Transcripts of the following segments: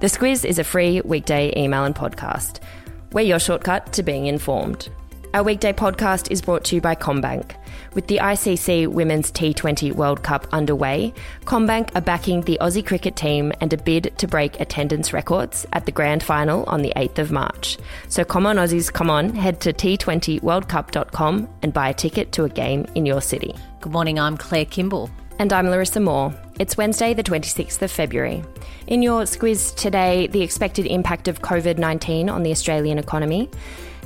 The Squiz is a free weekday email and podcast. We're your shortcut to being informed. Our weekday podcast is brought to you by CommBank. With the ICC Women's T20 World Cup underway, CommBank are backing the Aussie cricket team and a bid to break attendance records at the grand final on the 8th of March. So come on, Aussies, come on, head to t20worldcup.com and buy a ticket to a game in your city. Good morning, I'm Claire Kimball. And I'm Larissa Moore. It's Wednesday, the 26th of February. In your squiz today, the expected impact of COVID 19 on the Australian economy.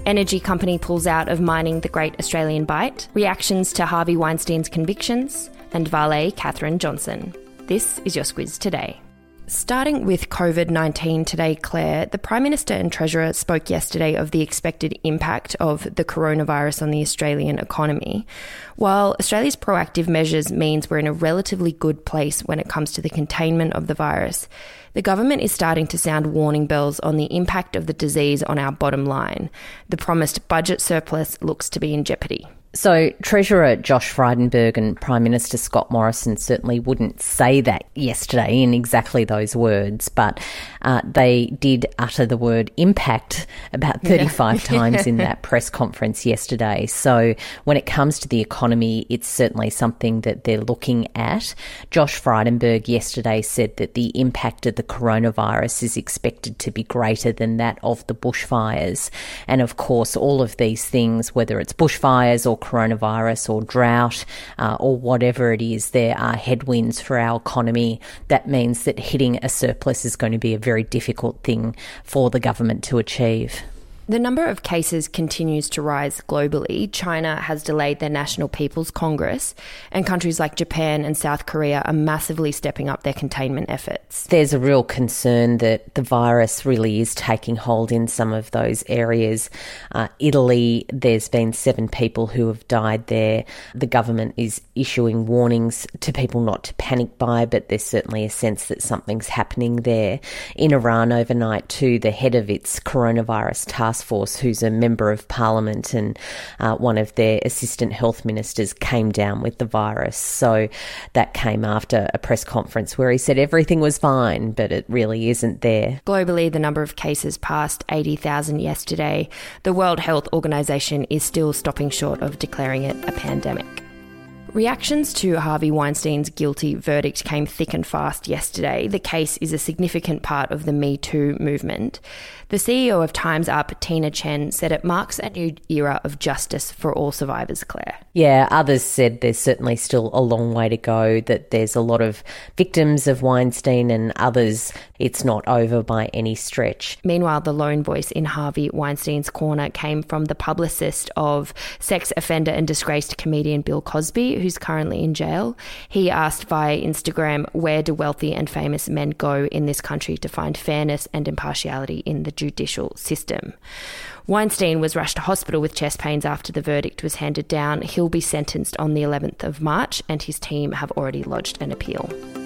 Energy company pulls out of mining the Great Australian Bight. Reactions to Harvey Weinstein's convictions. And valet Katherine Johnson. This is your squiz today. Starting with COVID 19 today, Claire, the Prime Minister and Treasurer spoke yesterday of the expected impact of the coronavirus on the Australian economy. While Australia's proactive measures means we're in a relatively good place when it comes to the containment of the virus, the government is starting to sound warning bells on the impact of the disease on our bottom line. The promised budget surplus looks to be in jeopardy. So, Treasurer Josh Frydenberg and Prime Minister Scott Morrison certainly wouldn't say that yesterday in exactly those words, but uh, they did utter the word impact about 35 yeah. times in that press conference yesterday. So, when it comes to the economy, it's certainly something that they're looking at. Josh Frydenberg yesterday said that the impact of the coronavirus is expected to be greater than that of the bushfires. And of course, all of these things, whether it's bushfires or coronavirus or drought uh, or whatever it is, there are headwinds for our economy. That means that hitting a surplus is going to be a very difficult thing for the government to achieve. The number of cases continues to rise globally. China has delayed their National People's Congress, and countries like Japan and South Korea are massively stepping up their containment efforts. There's a real concern that the virus really is taking hold in some of those areas. Uh, Italy, there's been seven people who have died there. The government is issuing warnings to people not to panic by, but there's certainly a sense that something's happening there. In Iran overnight, too, the head of its coronavirus task task force, who's a member of parliament and uh, one of their assistant health ministers, came down with the virus. So that came after a press conference where he said everything was fine, but it really isn't there. Globally, the number of cases passed 80,000 yesterday. The World Health Organization is still stopping short of declaring it a pandemic. Reactions to Harvey Weinstein's guilty verdict came thick and fast yesterday. The case is a significant part of the Me Too movement. The CEO of Time's Up, Tina Chen, said it marks a new era of justice for all survivors, Claire. Yeah, others said there's certainly still a long way to go, that there's a lot of victims of Weinstein, and others it's not over by any stretch. Meanwhile, the lone voice in Harvey Weinstein's corner came from the publicist of sex offender and disgraced comedian Bill Cosby, who's currently in jail. He asked via Instagram, Where do wealthy and famous men go in this country to find fairness and impartiality in the judicial system? Weinstein was rushed to hospital with chest pains after the verdict was handed down. He'll be sentenced on the 11th of March, and his team have already lodged an appeal.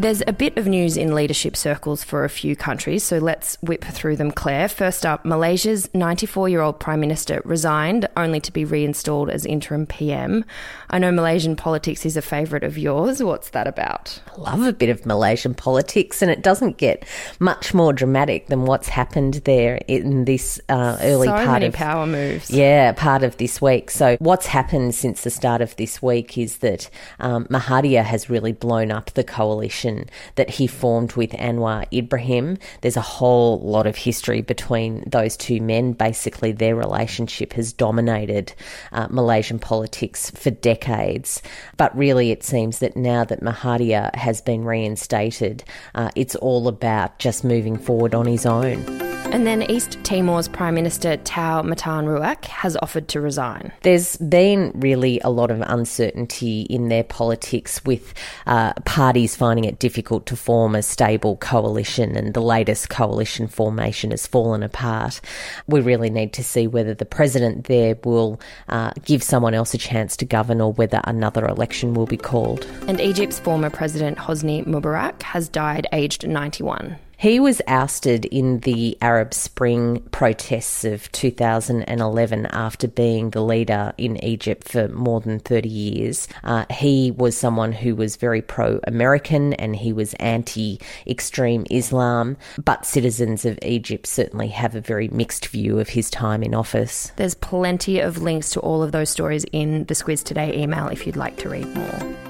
There's a bit of news in leadership circles for a few countries, so let's whip through them, Claire. First up, Malaysia's 94 year old Prime Minister resigned only to be reinstalled as interim PM. I know Malaysian politics is a favourite of yours. What's that about? I love a bit of Malaysian politics, and it doesn't get much more dramatic than what's happened there in this uh, early so part of power moves. Yeah, part of this week. So, what's happened since the start of this week is that um, Mahathir has really blown up the coalition coalition that he formed with Anwar Ibrahim. There's a whole lot of history between those two men. Basically, their relationship has dominated uh, Malaysian politics for decades. But really, it seems that now that Mahathir has been reinstated, uh, it's all about just moving forward on his own. And then East Timor's Prime Minister Taur Matan Ruak has offered to resign. There's been really a lot of uncertainty in their politics with uh, parties finding it difficult to form a stable coalition, and the latest coalition formation has fallen apart. We really need to see whether the president there will uh, give someone else a chance to govern or whether another election will be called. And Egypt's former president Hosni Mubarak has died aged 91. He was ousted in the Arab Spring protests of 2011 after being the leader in Egypt for more than 30 years. Uh, he was someone who was very pro American and he was anti extreme Islam, but citizens of Egypt certainly have a very mixed view of his time in office. There's plenty of links to all of those stories in the Squiz Today email if you'd like to read more.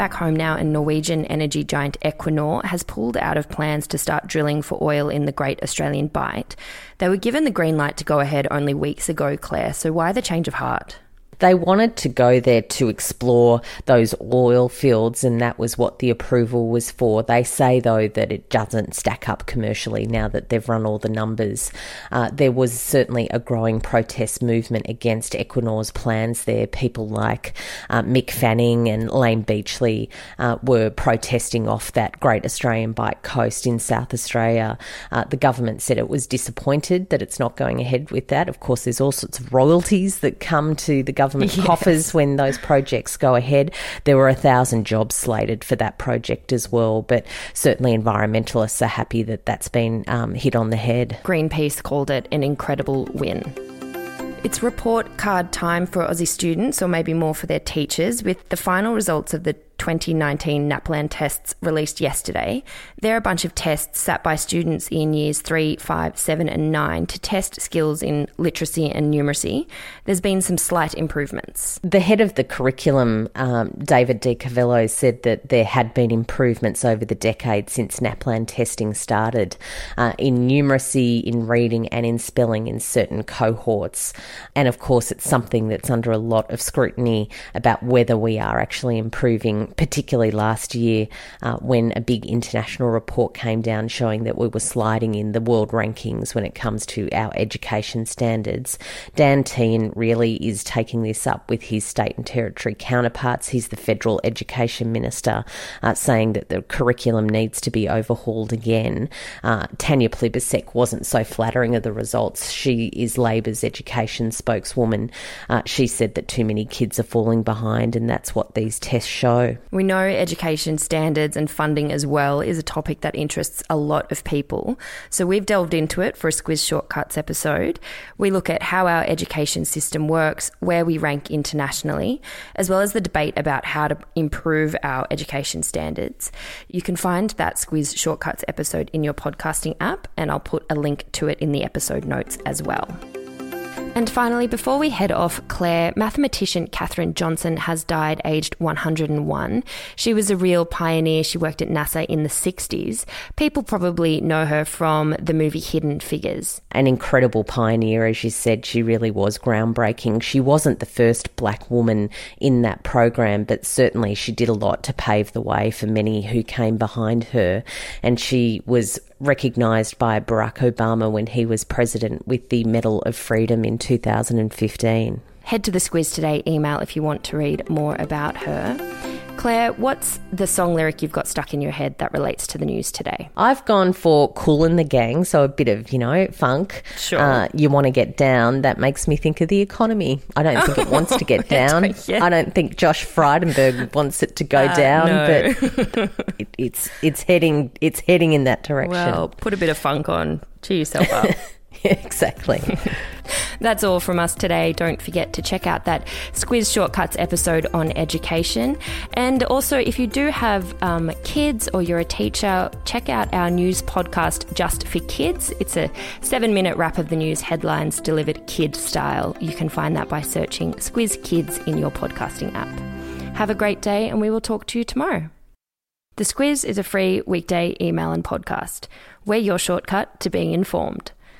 Back home now, and Norwegian energy giant Equinor has pulled out of plans to start drilling for oil in the Great Australian Bight. They were given the green light to go ahead only weeks ago, Claire, so why the change of heart? They wanted to go there to explore those oil fields, and that was what the approval was for. They say, though, that it doesn't stack up commercially now that they've run all the numbers. Uh, there was certainly a growing protest movement against Equinor's plans there. People like uh, Mick Fanning and Layne Beachley uh, were protesting off that Great Australian Bight coast in South Australia. Uh, the government said it was disappointed that it's not going ahead with that. Of course, there's all sorts of royalties that come to the government government yes. coffers when those projects go ahead. There were a thousand jobs slated for that project as well, but certainly environmentalists are happy that that's been um, hit on the head. Greenpeace called it an incredible win. It's report card time for Aussie students, or maybe more for their teachers, with the final results of the 2019 NAPLAN tests released yesterday. They're a bunch of tests sat by students in years 3, 5, 7, and 9 to test skills in literacy and numeracy. There's been some slight improvements. The head of the curriculum, um, David de Carvalho, said that there had been improvements over the decade since NAPLAN testing started uh, in numeracy, in reading, and in spelling in certain cohorts. And of course, it's something that's under a lot of scrutiny about whether we are actually improving particularly last year uh, when a big international report came down showing that we were sliding in the world rankings when it comes to our education standards. Dan Tehan really is taking this up with his state and territory counterparts. He's the federal education minister, uh, saying that the curriculum needs to be overhauled again. Uh, Tanya Plibersek wasn't so flattering of the results. She is Labor's education spokeswoman. Uh, she said that too many kids are falling behind, and that's what these tests show. We know education standards and funding as well is a topic that interests a lot of people. So we've delved into it for a Squiz Shortcuts episode. We look at how our education system works, where we rank internationally, as well as the debate about how to improve our education standards. You can find that Squiz Shortcuts episode in your podcasting app, and I'll put a link to it in the episode notes as well. And finally, before we head off, Claire, mathematician Katherine Johnson has died aged 101. She was a real pioneer. She worked at NASA in the 60s. People probably know her from the movie Hidden Figures. An incredible pioneer, as you said. She really was groundbreaking. She wasn't the first black woman in that program, but certainly she did a lot to pave the way for many who came behind her. And she was recognised by Barack Obama when he was president with the Medal of Freedom in 2015. Head to the Squiz Today email if you want to read more about her. Claire, what's the song lyric you've got stuck in your head that relates to the news today? I've gone for Kool and the Gang, so a bit of, you know, funk. Sure. Uh, you want to get down. That makes me think of the economy. I don't think it wants to get down. I don't think Josh Frydenberg wants it to go uh, down, no. but it, it's it's heading it's heading in that direction. Well, put a bit of funk on. Cheer yourself up. exactly. That's all from us today. Don't forget to check out that Squiz Shortcuts episode on education. And also, if you do have um, kids or you're a teacher, check out our news podcast, Just for Kids. It's a seven minute wrap of the news headlines delivered kid style. You can find that by searching Squiz Kids in your podcasting app. Have a great day, and we will talk to you tomorrow. The Squiz is a free weekday email and podcast. We're your shortcut to being informed.